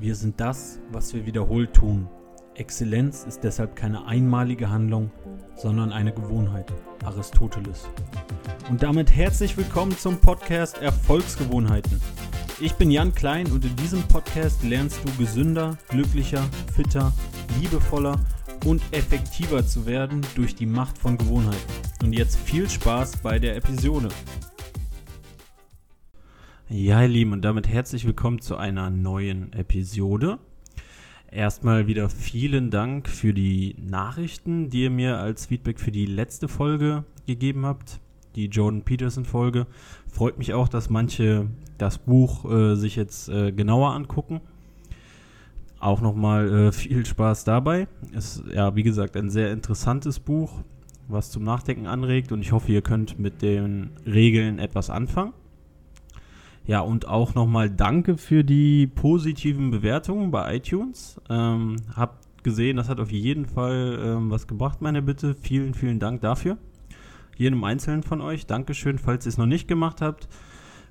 Wir sind das, was wir wiederholt tun. Exzellenz ist deshalb keine einmalige Handlung, sondern eine Gewohnheit. Aristoteles. Und damit herzlich willkommen zum Podcast Erfolgsgewohnheiten. Ich bin Jan Klein und in diesem Podcast lernst du gesünder, glücklicher, fitter, liebevoller und effektiver zu werden durch die Macht von Gewohnheiten. Und jetzt viel Spaß bei der Episode. Ja, ihr Lieben, und damit herzlich willkommen zu einer neuen Episode. Erstmal wieder vielen Dank für die Nachrichten, die ihr mir als Feedback für die letzte Folge gegeben habt, die Jordan Peterson Folge. Freut mich auch, dass manche das Buch äh, sich jetzt äh, genauer angucken. Auch nochmal äh, viel Spaß dabei. Ist ja, wie gesagt, ein sehr interessantes Buch, was zum Nachdenken anregt und ich hoffe, ihr könnt mit den Regeln etwas anfangen. Ja, und auch nochmal danke für die positiven Bewertungen bei iTunes. Ähm, habt gesehen, das hat auf jeden Fall ähm, was gebracht, meine Bitte. Vielen, vielen Dank dafür. Jedem Einzelnen von euch. Dankeschön, falls ihr es noch nicht gemacht habt.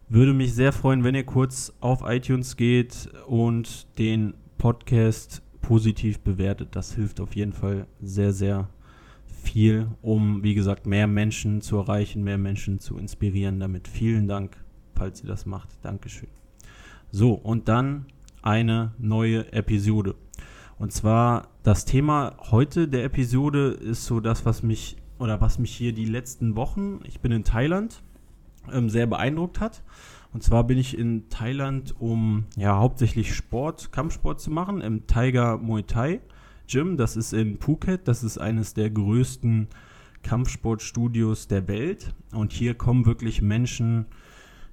Würde mich sehr freuen, wenn ihr kurz auf iTunes geht und den Podcast positiv bewertet. Das hilft auf jeden Fall sehr, sehr viel, um, wie gesagt, mehr Menschen zu erreichen, mehr Menschen zu inspirieren. Damit vielen Dank falls ihr das macht. Dankeschön. So, und dann eine neue Episode. Und zwar das Thema heute der Episode ist so das, was mich oder was mich hier die letzten Wochen, ich bin in Thailand, ähm, sehr beeindruckt hat. Und zwar bin ich in Thailand, um ja hauptsächlich Sport, Kampfsport zu machen, im Tiger Muay Thai Gym. Das ist in Phuket. Das ist eines der größten Kampfsportstudios der Welt. Und hier kommen wirklich Menschen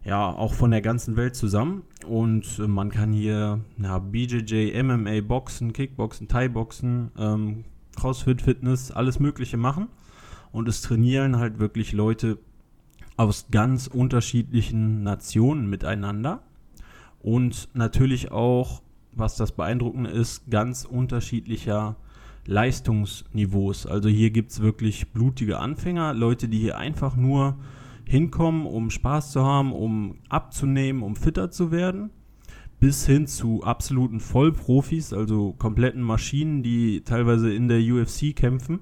ja, auch von der ganzen Welt zusammen. Und äh, man kann hier ja, BJJ, MMA, Boxen, Kickboxen, Thai-Boxen, ähm, Crossfit, Fitness, alles Mögliche machen. Und es trainieren halt wirklich Leute aus ganz unterschiedlichen Nationen miteinander. Und natürlich auch, was das Beeindruckende ist, ganz unterschiedlicher Leistungsniveaus. Also hier gibt es wirklich blutige Anfänger, Leute, die hier einfach nur hinkommen, um Spaß zu haben, um abzunehmen, um fitter zu werden, bis hin zu absoluten Vollprofis, also kompletten Maschinen, die teilweise in der UFC kämpfen.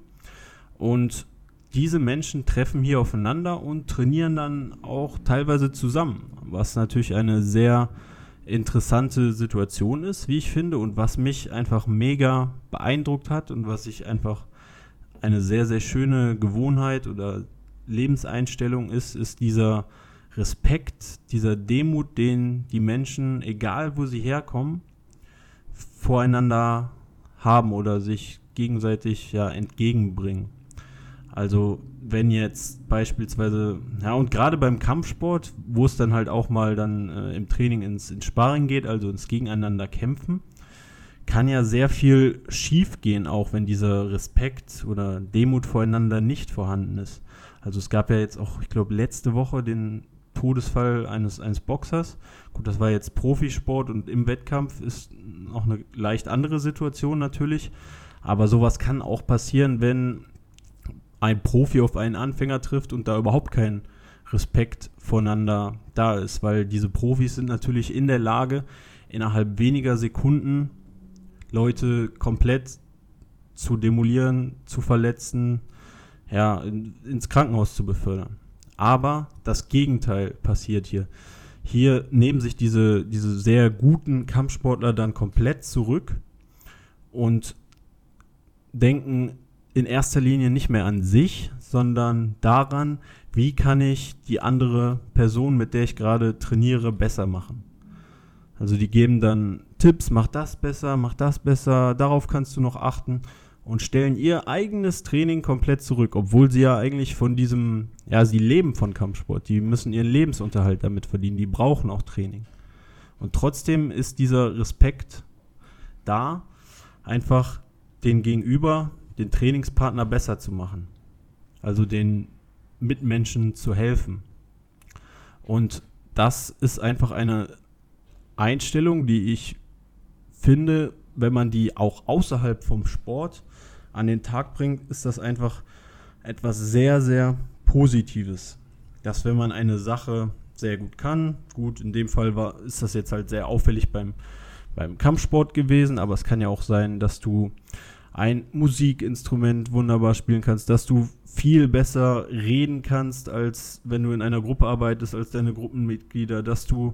Und diese Menschen treffen hier aufeinander und trainieren dann auch teilweise zusammen, was natürlich eine sehr interessante Situation ist, wie ich finde, und was mich einfach mega beeindruckt hat und was ich einfach eine sehr, sehr schöne Gewohnheit oder Lebenseinstellung ist, ist dieser Respekt, dieser Demut, den die Menschen, egal wo sie herkommen, voreinander haben oder sich gegenseitig ja entgegenbringen. Also wenn jetzt beispielsweise, ja und gerade beim Kampfsport, wo es dann halt auch mal dann äh, im Training ins, ins Sparring geht, also ins Gegeneinander kämpfen, kann ja sehr viel schief gehen, auch wenn dieser Respekt oder Demut voreinander nicht vorhanden ist. Also es gab ja jetzt auch, ich glaube, letzte Woche den Todesfall eines, eines Boxers. Gut, das war jetzt Profisport und im Wettkampf ist auch eine leicht andere Situation natürlich. Aber sowas kann auch passieren, wenn ein Profi auf einen Anfänger trifft und da überhaupt kein Respekt voneinander da ist, weil diese Profis sind natürlich in der Lage, innerhalb weniger Sekunden Leute komplett zu demolieren, zu verletzen, ja, in, ins Krankenhaus zu befördern. Aber das Gegenteil passiert hier. Hier nehmen sich diese, diese sehr guten Kampfsportler dann komplett zurück und denken in erster Linie nicht mehr an sich, sondern daran, wie kann ich die andere Person, mit der ich gerade trainiere, besser machen. Also die geben dann Tipps, mach das besser, mach das besser, darauf kannst du noch achten und stellen ihr eigenes Training komplett zurück, obwohl sie ja eigentlich von diesem, ja, sie leben von Kampfsport, die müssen ihren Lebensunterhalt damit verdienen, die brauchen auch Training. Und trotzdem ist dieser Respekt da, einfach den Gegenüber, den Trainingspartner besser zu machen. Also den Mitmenschen zu helfen. Und das ist einfach eine Einstellung, die ich finde, wenn man die auch außerhalb vom Sport an den Tag bringt, ist das einfach etwas sehr, sehr Positives. Dass wenn man eine Sache sehr gut kann, gut, in dem Fall war, ist das jetzt halt sehr auffällig beim, beim Kampfsport gewesen, aber es kann ja auch sein, dass du ein Musikinstrument wunderbar spielen kannst, dass du viel besser reden kannst, als wenn du in einer Gruppe arbeitest, als deine Gruppenmitglieder, dass du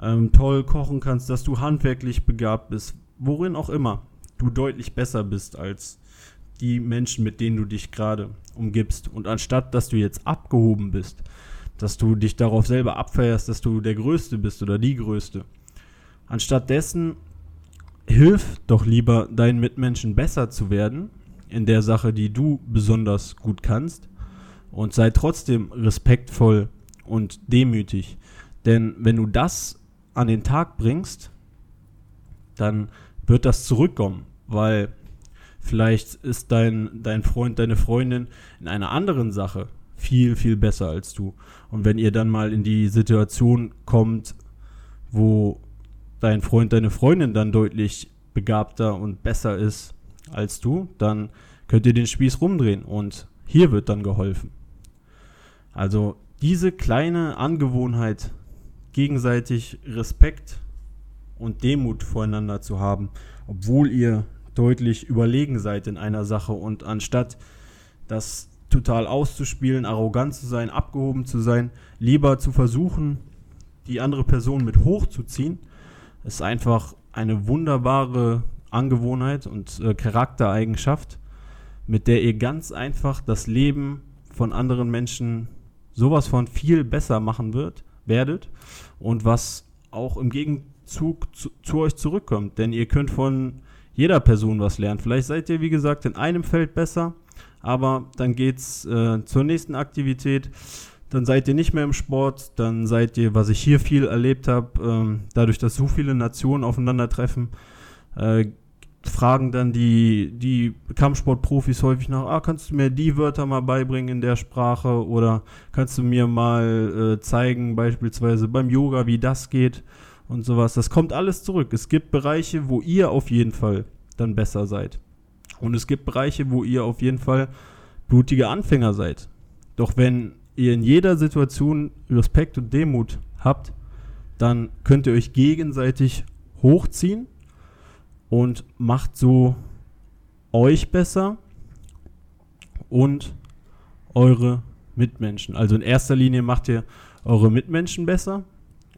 ähm, toll kochen kannst, dass du handwerklich begabt bist, worin auch immer du deutlich besser bist als die Menschen, mit denen du dich gerade umgibst. Und anstatt, dass du jetzt abgehoben bist, dass du dich darauf selber abfeierst, dass du der Größte bist oder die Größte, anstatt dessen hilf doch lieber deinen Mitmenschen besser zu werden in der Sache, die du besonders gut kannst und sei trotzdem respektvoll und demütig. Denn wenn du das an den Tag bringst, dann wird das zurückkommen, weil vielleicht ist dein, dein Freund, deine Freundin in einer anderen Sache viel, viel besser als du. Und wenn ihr dann mal in die Situation kommt, wo dein Freund, deine Freundin dann deutlich begabter und besser ist als du, dann könnt ihr den Spieß rumdrehen und hier wird dann geholfen. Also diese kleine Angewohnheit, gegenseitig Respekt und Demut voreinander zu haben, obwohl ihr deutlich überlegen seid in einer Sache und anstatt das total auszuspielen, arrogant zu sein, abgehoben zu sein, lieber zu versuchen, die andere Person mit hochzuziehen, ist einfach eine wunderbare Angewohnheit und äh, Charaktereigenschaft, mit der ihr ganz einfach das Leben von anderen Menschen sowas von viel besser machen wird, werdet und was auch im Gegenzug zu, zu euch zurückkommt. Denn ihr könnt von jeder Person was lernen. Vielleicht seid ihr, wie gesagt, in einem Feld besser, aber dann geht's äh, zur nächsten Aktivität. Dann seid ihr nicht mehr im Sport, dann seid ihr, was ich hier viel erlebt habe, ähm, dadurch, dass so viele Nationen aufeinandertreffen, äh, fragen dann die, die Kampfsportprofis häufig nach, ah, kannst du mir die Wörter mal beibringen in der Sprache oder kannst du mir mal äh, zeigen, beispielsweise beim Yoga, wie das geht und sowas. Das kommt alles zurück. Es gibt Bereiche, wo ihr auf jeden Fall dann besser seid. Und es gibt Bereiche, wo ihr auf jeden Fall blutige Anfänger seid. Doch wenn ihr in jeder Situation Respekt und Demut habt, dann könnt ihr euch gegenseitig hochziehen und macht so euch besser und eure Mitmenschen. Also in erster Linie macht ihr eure Mitmenschen besser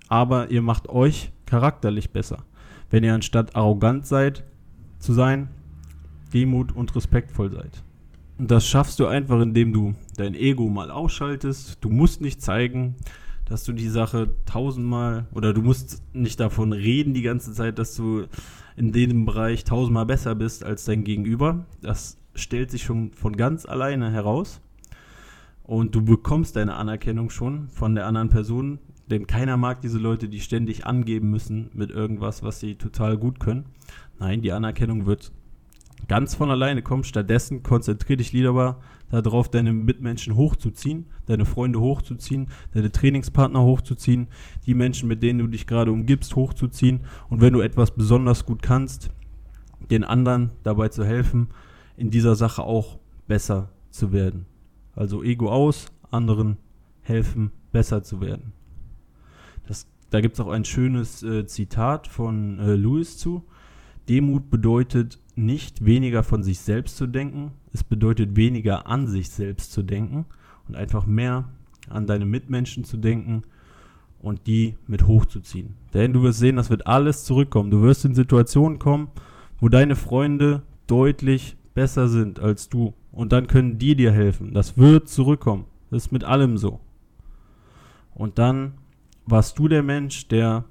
aber ihr macht euch charakterlich besser. Wenn ihr anstatt arrogant seid, zu sein, Demut und respektvoll seid. Und das schaffst du einfach, indem du dein Ego mal ausschaltest. Du musst nicht zeigen, dass du die Sache tausendmal oder du musst nicht davon reden die ganze Zeit, dass du in dem Bereich tausendmal besser bist als dein Gegenüber. Das stellt sich schon von ganz alleine heraus. Und du bekommst deine Anerkennung schon von der anderen Person, denn keiner mag diese Leute, die ständig angeben müssen mit irgendwas, was sie total gut können. Nein, die Anerkennung wird ganz von alleine kommen. Stattdessen konzentriere dich lieber darauf, deine Mitmenschen hochzuziehen, deine Freunde hochzuziehen, deine Trainingspartner hochzuziehen, die Menschen, mit denen du dich gerade umgibst, hochzuziehen. Und wenn du etwas besonders gut kannst, den anderen dabei zu helfen, in dieser Sache auch besser zu werden. Also Ego aus, anderen helfen, besser zu werden. Das, da gibt es auch ein schönes äh, Zitat von äh, Lewis zu. Demut bedeutet nicht weniger von sich selbst zu denken, es bedeutet weniger an sich selbst zu denken und einfach mehr an deine Mitmenschen zu denken und die mit hochzuziehen. Denn du wirst sehen, das wird alles zurückkommen. Du wirst in Situationen kommen, wo deine Freunde deutlich besser sind als du. Und dann können die dir helfen. Das wird zurückkommen. Das ist mit allem so. Und dann warst du der Mensch, der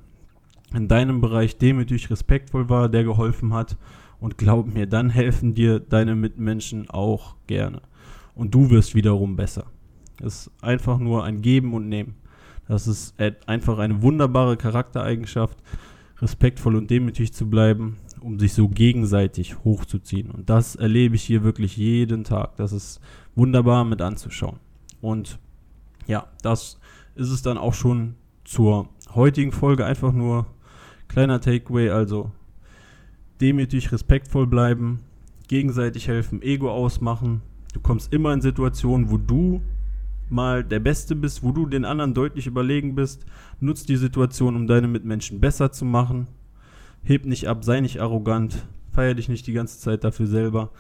in deinem Bereich demütig respektvoll war, der geholfen hat. Und glaub mir, dann helfen dir deine Mitmenschen auch gerne. Und du wirst wiederum besser. Es ist einfach nur ein Geben und Nehmen. Das ist einfach eine wunderbare Charaktereigenschaft, respektvoll und demütig zu bleiben, um sich so gegenseitig hochzuziehen. Und das erlebe ich hier wirklich jeden Tag. Das ist wunderbar mit anzuschauen. Und ja, das ist es dann auch schon zur heutigen Folge einfach nur kleiner Takeaway, also demütig, respektvoll bleiben, gegenseitig helfen, Ego ausmachen. Du kommst immer in Situationen, wo du mal der Beste bist, wo du den anderen deutlich überlegen bist. Nutz die Situation, um deine Mitmenschen besser zu machen. heb nicht ab, sei nicht arrogant, feier dich nicht die ganze Zeit dafür selber.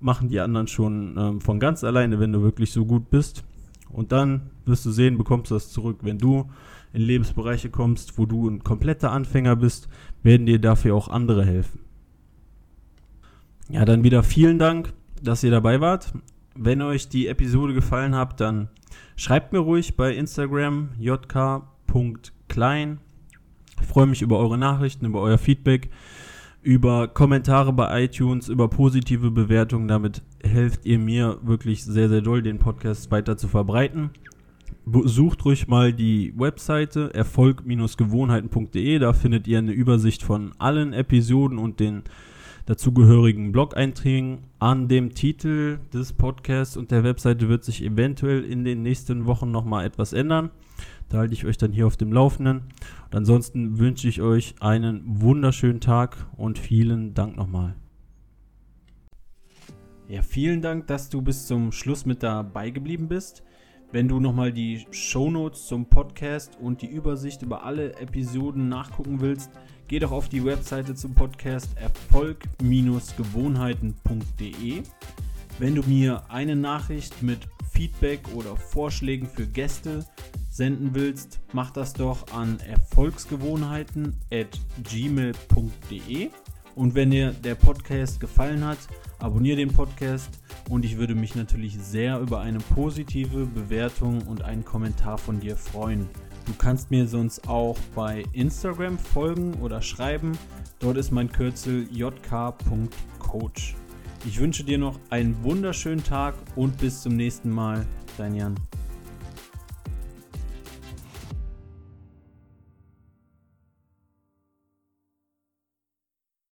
Machen die anderen schon ähm, von ganz alleine, wenn du wirklich so gut bist. Und dann wirst du sehen, bekommst du das zurück. Wenn du in Lebensbereiche kommst, wo du ein kompletter Anfänger bist, werden dir dafür auch andere helfen. Ja, dann wieder vielen Dank, dass ihr dabei wart. Wenn euch die Episode gefallen hat, dann schreibt mir ruhig bei Instagram jk.klein. Ich freue mich über eure Nachrichten, über euer Feedback, über Kommentare bei iTunes, über positive Bewertungen. Damit helft ihr mir wirklich sehr, sehr doll, den Podcast weiter zu verbreiten. Sucht ruhig mal die Webseite erfolg-gewohnheiten.de. Da findet ihr eine Übersicht von allen Episoden und den dazugehörigen Blog-Einträgen. An dem Titel des Podcasts und der Webseite wird sich eventuell in den nächsten Wochen nochmal etwas ändern. Da halte ich euch dann hier auf dem Laufenden. Und ansonsten wünsche ich euch einen wunderschönen Tag und vielen Dank nochmal. Ja, vielen Dank, dass du bis zum Schluss mit dabei geblieben bist. Wenn du nochmal die Shownotes zum Podcast und die Übersicht über alle Episoden nachgucken willst, geh doch auf die Webseite zum Podcast erfolg-gewohnheiten.de. Wenn du mir eine Nachricht mit Feedback oder Vorschlägen für Gäste senden willst, mach das doch an erfolgsgewohnheiten@gmail.de. Und wenn dir der Podcast gefallen hat, abonniere den Podcast und ich würde mich natürlich sehr über eine positive Bewertung und einen Kommentar von dir freuen. Du kannst mir sonst auch bei Instagram folgen oder schreiben. Dort ist mein Kürzel jk.coach. Ich wünsche dir noch einen wunderschönen Tag und bis zum nächsten Mal. Dein Jan.